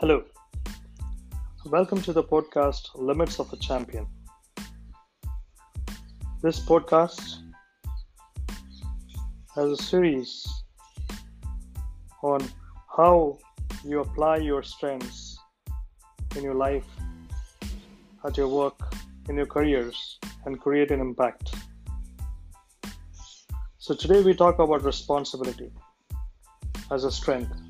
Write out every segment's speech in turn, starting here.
Hello. Welcome to the podcast Limits of a Champion. This podcast has a series on how you apply your strengths in your life, at your work, in your careers, and create an impact. So, today we talk about responsibility as a strength.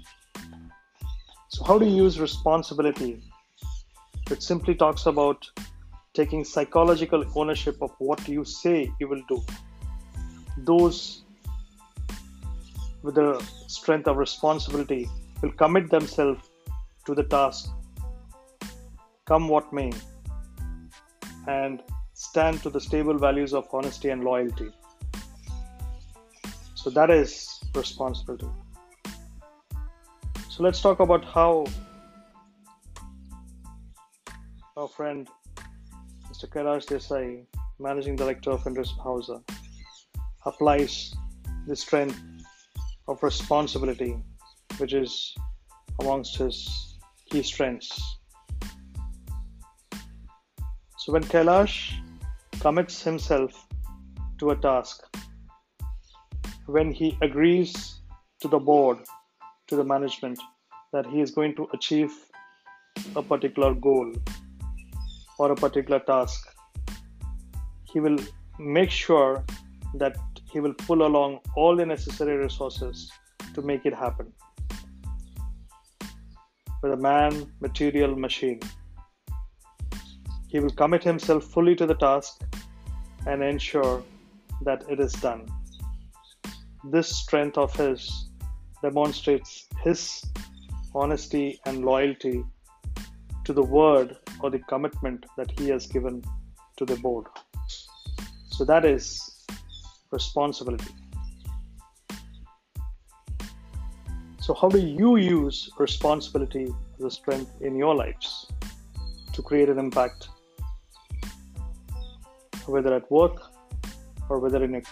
How do you use responsibility? It simply talks about taking psychological ownership of what you say you will do. Those with the strength of responsibility will commit themselves to the task, come what may, and stand to the stable values of honesty and loyalty. So, that is responsibility. So let's talk about how our friend Mr. Kailash Desai, Managing Director of Indus Hauser, applies the strength of responsibility, which is amongst his key strengths. So when Kailash commits himself to a task, when he agrees to the board to the management that he is going to achieve a particular goal or a particular task, he will make sure that he will pull along all the necessary resources to make it happen. With a man, material, machine. He will commit himself fully to the task and ensure that it is done. This strength of his demonstrates his honesty and loyalty to the word or the commitment that he has given to the board. So that is responsibility. So, how do you use responsibility as a strength in your lives to create an impact, whether at work or whether in a